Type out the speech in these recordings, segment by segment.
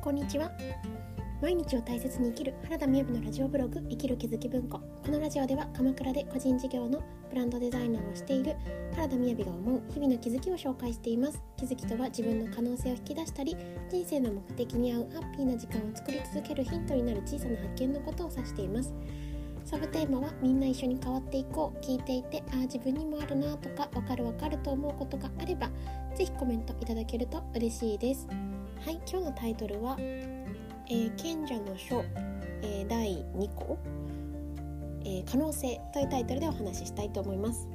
こんにちは。毎日を大切に生きる原田美由のラジオブログ生きる気づき文庫。このラジオでは鎌倉で個人事業のブランドデザイナーをしている原田美由が思う日々の気づきを紹介しています。気づきとは自分の可能性を引き出したり人生の目的に合うハッピーな時間を作り続けるヒントになる小さな発見のことを指しています。サブテーマはみんな一緒に変わっていこう聞いていてああ自分にもあるなとかわかるわかると思うことがあればぜひコメントいただけると嬉しいです。はい今日のタイトルは「えー、賢者の書、えー、第2項、えー、可能性」というタイトルでお話ししたいと思います。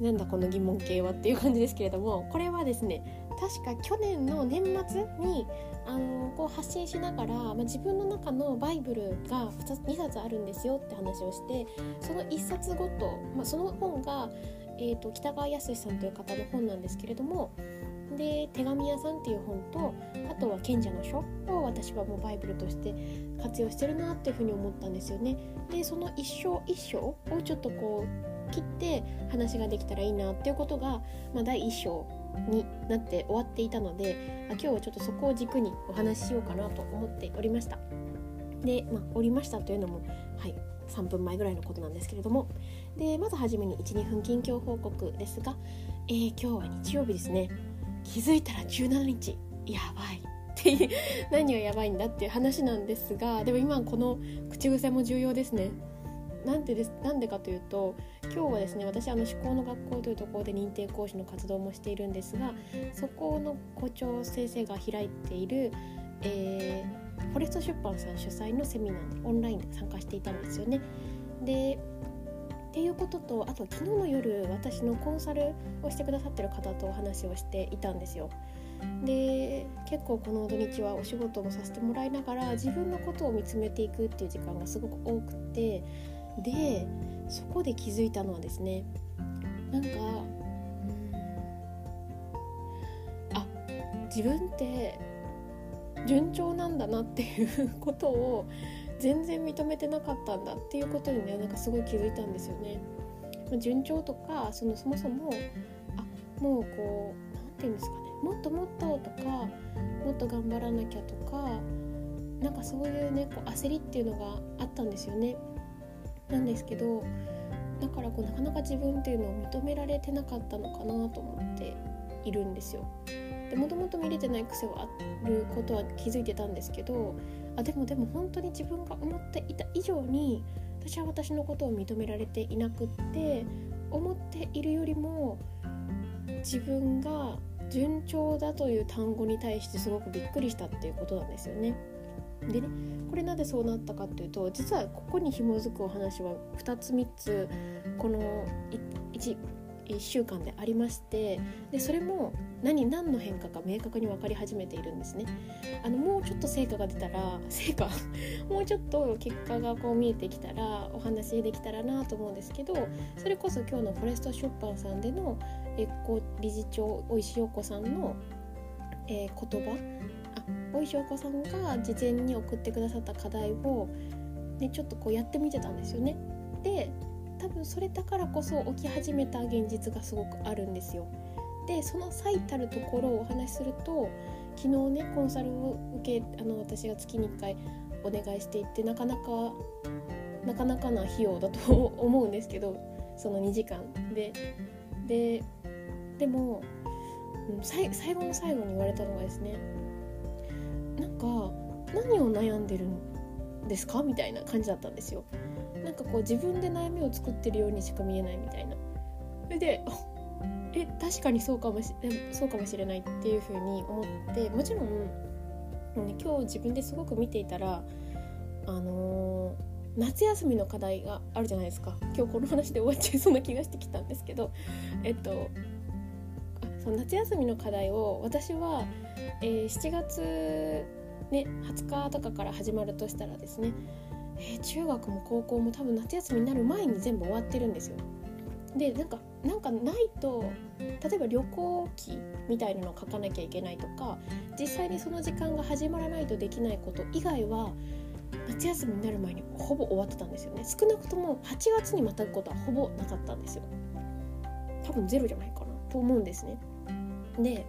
なんだこの疑問形はっていう感じですけれどもこれはですね確か去年の年末にあのこう発信しながら、まあ、自分の中のバイブルが 2, 2冊あるんですよって話をしてその1冊ごと、まあ、その本が、えーと北川康さんという方の本なんですけれどもで手紙屋さんっていう本とあとは賢者の書を私はもうバイブルとして活用してるなっていうふうに思ったんですよね。でその一章一章をちょっとこう切って話ができたらいいなっていうことが、まあ、第1章になって終わっていたので今日はちょっとそこを軸にお話ししようかなと思っておりました。で、まあ、おりましたというのも、はい、3分前ぐらいのことなんですけれども。でまずはじめに12分近況報告ですが、えー、今日は日曜日ですね。気づいたら17日。やばい。っていう 何がやばいんだっていう話なんですがでも今この口癖も重要ですね。なんでですなんでかというと今日はですね私あの思考の学校というところで認定講師の活動もしているんですがそこの校長先生が開いている、えー、フォレスト出版さん主催のセミナーにオンラインで参加していたんですよね。でっていうこととあと昨日の夜私のコンサルをしてくださってる方とお話をしていたんですよ。で結構この土日はお仕事もさせてもらいながら自分のことを見つめていくっていう時間がすごく多くてでそこで気づいたのはですねなんかあ自分って順調なんだなっていうことを全然認めてなかったんだっていうことにねなんかすごい気づいたんですよね。順調とかそのそもそもあもうこう何て言うんですかねもっともっととかもっと頑張らなきゃとかなんかそういうねこう焦りっていうのがあったんですよね。なんですけどだからこうなかなか自分っていうのを認められてなかったのかなと思っているんですよ。でもともと見れてない癖はあることは気づいてたんですけどあでもでも本当に自分が思っていた以上に私は私のことを認められていなくって思っているよりも自分が順調だという単語に対してすごくびっくりしたっていうことなんですよね。でねこれなんでそうなったかっていうと実はここに紐づくお話は2つ3つこの 1, 1 1週間でありましてでそれも何何の変化か明確に分かり始めているんですね。あのもうちょっと成果が出たら 成果 もうちょっと結果がこう見えてきたらお話できたらなと思うんですけどそれこそ今日のフォレスト出版さんでのえこ理事長大石陽子さんの、えー、言葉あ大石陽子さんが事前に送ってくださった課題を、ね、ちょっとこうやってみてたんですよね。で分それだからこそ起き始めた現実がすごくあるんですよ。でその最たるところをお話しすると昨日ねコンサルを受けあの私が月に1回お願いしていってなかなかなかなかな費用だと 思うんですけどその2時間。でででも、うん、最後の最後に言われたのがですねなんか何を悩んでるんですか？みたいな感じだったんですよ。なんかこう自分で悩みを作ってるようにしか見えないみたいな。それで え確かにそうかもしそうかもしれないっていうふうに思ってもちろん、ね、今日自分ですごく見ていたらあのー、夏休みの課題があるじゃないですか。今日この話で終わっちゃいそうな気がしてきたんですけど。えっとその夏休みの課題を私は、えー、7月、ね、20日とかから始まるとしたらですね、えー、中学も高校も多分夏休みになる前に全部終わってるんですよ。でなんかなんかないと例えば旅行記みたいなのを書かなきゃいけないとか実際にその時間が始まらないとできないこと以外は夏休みになる前にほぼ終わってたんですよね少なくとも8月にまたぐことはほぼなかったんですよ多分ゼロじゃないかなと思うんですねで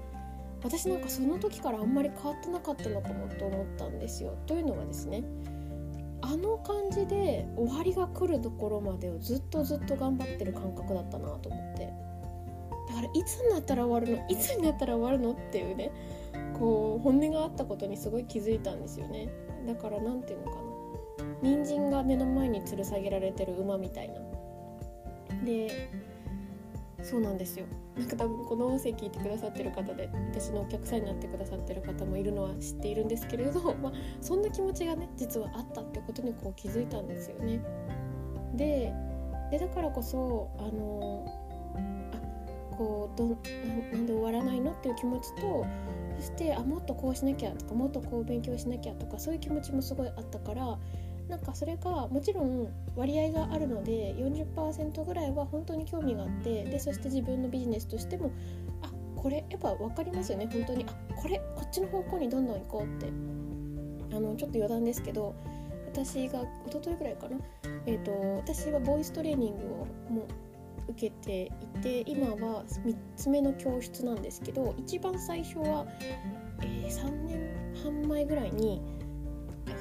私なんかその時からあんまり変わってなかったのかもと思ったんですよ。というのはですね感じで終わりが来るところまでをずっとずっと頑張ってる感覚だったなと思って。だからいつになったら終わるの？いつになったら終わるの？っていうね。こう本音があったことにすごい気づいたんですよね。だから何て言うのかな。人参が目の前に吊る下げられてる馬みたいな。でそうなんですよなんか多分この音声聞いてくださってる方で私のお客さんになってくださってる方もいるのは知っているんですけれど、まあ、そんな気持ちがね実はあったってことにこう気づいたんですよね。ででだからこそあのあこうどなんで終わらないのっていう気持ちとそしてあもっとこうしなきゃとかもっとこう勉強しなきゃとかそういう気持ちもすごいあったからなんかそれがもちろん割合があるので40%ぐらいは本当に興味があってでそして自分のビジネスとしてもあこれやっぱ分かりますよね。本当にあこれこっちの方向にどんどん行こうって。あのちょっと余談ですけど私が一昨日ぐらいかな、えーと、私はボイストレーニングをもう受けていて今は3つ目の教室なんですけど一番最初は、えー、3年半前ぐらいに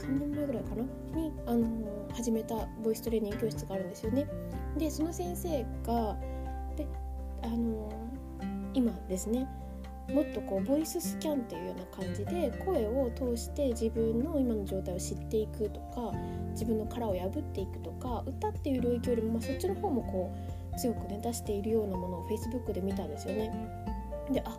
3年前ぐらいかな？に、あの、始めたボイストレーニング教室があるんですよね。でその先生がで、あの、今ですねもっとこうボイススキャンっていうような感じで声を通して自分の今の状態を知っていくとか自分の殻を破っていくとか歌っていう領域よりも、まあ、そっちの方もこう強くね出しているようなものを Facebook で見たんですよね。であ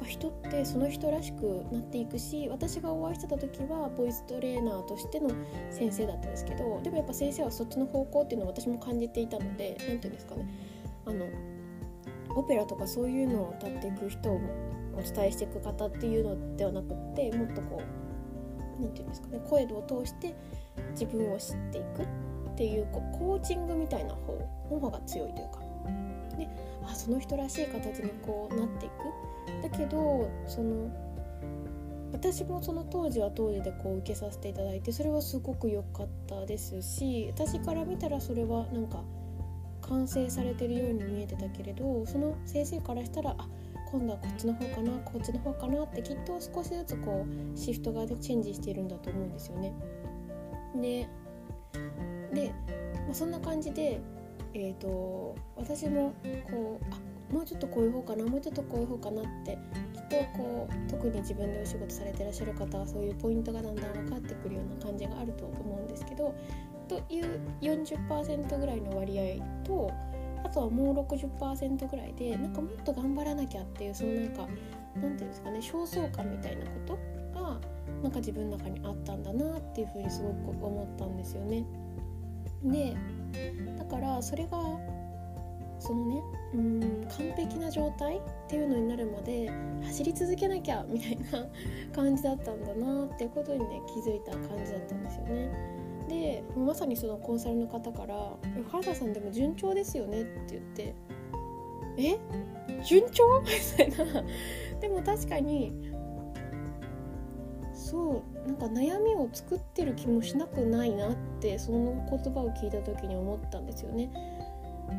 ぱ人ってその人らしくなっていくし私がお会いしてた時はボイストレーナーとしての先生だったんですけどでもやっぱ先生はそっちの方向っていうのを私も感じていたので何て言うんですかね。あのオペラとかそういうのを歌っていく人をお伝えしていく方っていうのではなくってもっとこう何て言うんですかね。声を通して自分を知っていくっていうコーチングみたいな方の方が強いというかであその人らしい形にこうなっていくだけどその私もその当時は当時でこう受けさせていただいてそれはすごく良かったですし私から見たらそれはなんか完成されてるように見えてたけれどその先生からしたらあ今度はこっちの方かなこっちの方かなってきっと少しずつこうシフトがでチェンジしているんだと思うんですよね。でで、まあ、そんな感じで、えーと私もこうあもうちょっとこういう方かなもうちょっとこういう方かなってきっとこう特に自分でお仕事されてらっしゃる方はそういうポイントがだんだん分かってくるような感じがあると思うんですけどという40%ぐらいの割合とあとはもう60%ぐらいでなんかもっと頑張らなきゃっていうそのなんかなんていうんですかね焦燥感みたいなことがなんか自分の中にあったんだなっていうふうにすごく思ったんですよね。でだからそれがそのねうん完璧な状態っていうのになるまで走り続けなきゃみたいな感じだったんだなっていうことにね気づいた感じだったんですよね。でまさにそのコンサルの方から「原田さんでも順調ですよね」って言って「え？順調?」みたいなでも確かにそうなんか悩みを作ってる気もしなくないなってその言葉を聞いた時に思ったんですよね。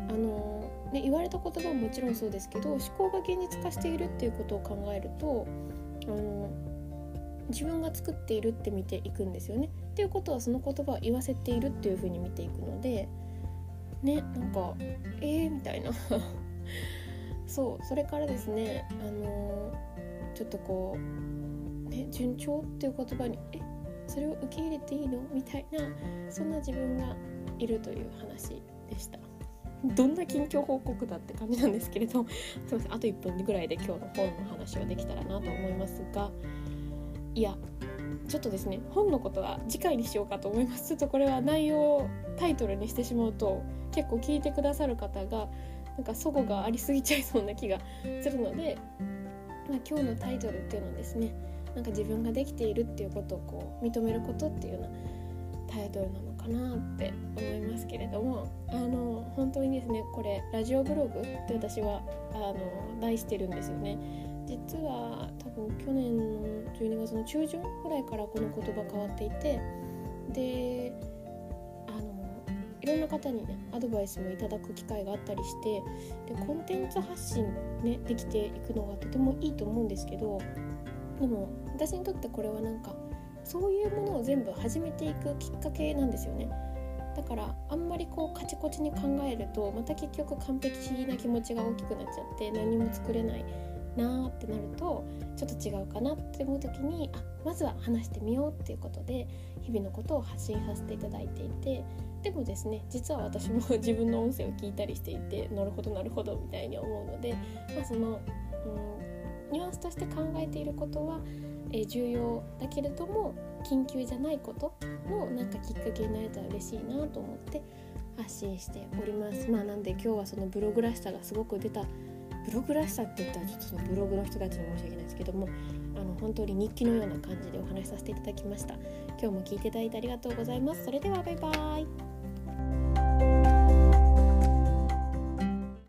あのね、言われた言葉ももちろんそうですけど思考が現実化しているっていうことを考えるとあの自分が作っているって見ていくんですよね。っていうことはその言葉を言わせているっていうふうに見ていくのでねなんかえーみたいな そうそれからですねあのちょっとこう、ね、順調っていう言葉にえそれを受け入れていいの？みたいなそんな自分がいるという話でした。どんな近況報告だって感じなんですけれど。すいません。あと1分ぐらいで今日の本の話をできたらなと思いますが。いやちょっとですね本のことは次回にしようかと思います。ちょっとこれは内容をタイトルにしてしまうと結構聞いてくださる方がなんか齟齬がありすぎちゃいそうな気がするので、まあ、今日のタイトルっていうのはですねなんか自分ができているっていうことをこう認めることっていうようなタイトルなのかなって思いますけれどもあの本当にですねこれラジオブログって私はあの題してるんですよね。実は多分去年の12月の中旬ぐらいからこの言葉変わっていてでいろんな方にねアドバイスもいただく機会があったりしてでコンテンツ発信ねできていくのがとてもいいと思うんですけどでも私にとってこれはなんかそういうものを全部始めていくきっかけなんですよね。だからあんまりこうカチコチに考えるとまた結局完璧な気持ちが大きくなっちゃって何も作れないなーってなるとちょっと違うかなって思う時にあまずは話してみようっていうことで日々のことを発信させていただいていてでもですね実は私も 自分の音声を聞いたりしていてなるほどなるほどみたいに思うので、まあ、その、うん、ニュアンスとして考えていることは、えー、重要だけれども緊急じゃないことのなんかきっかけになれたら嬉しいなと思って発信しております。まあ、なんで今日はそのブログらしさがすごく出たブログらしさって言ったらちょっとそのブログの人たちに申し訳ないですけどもあの本当に日記のような感じでお話しさせていただきました。今日も聞いていただいてありがとうございます。それではバイバーイ。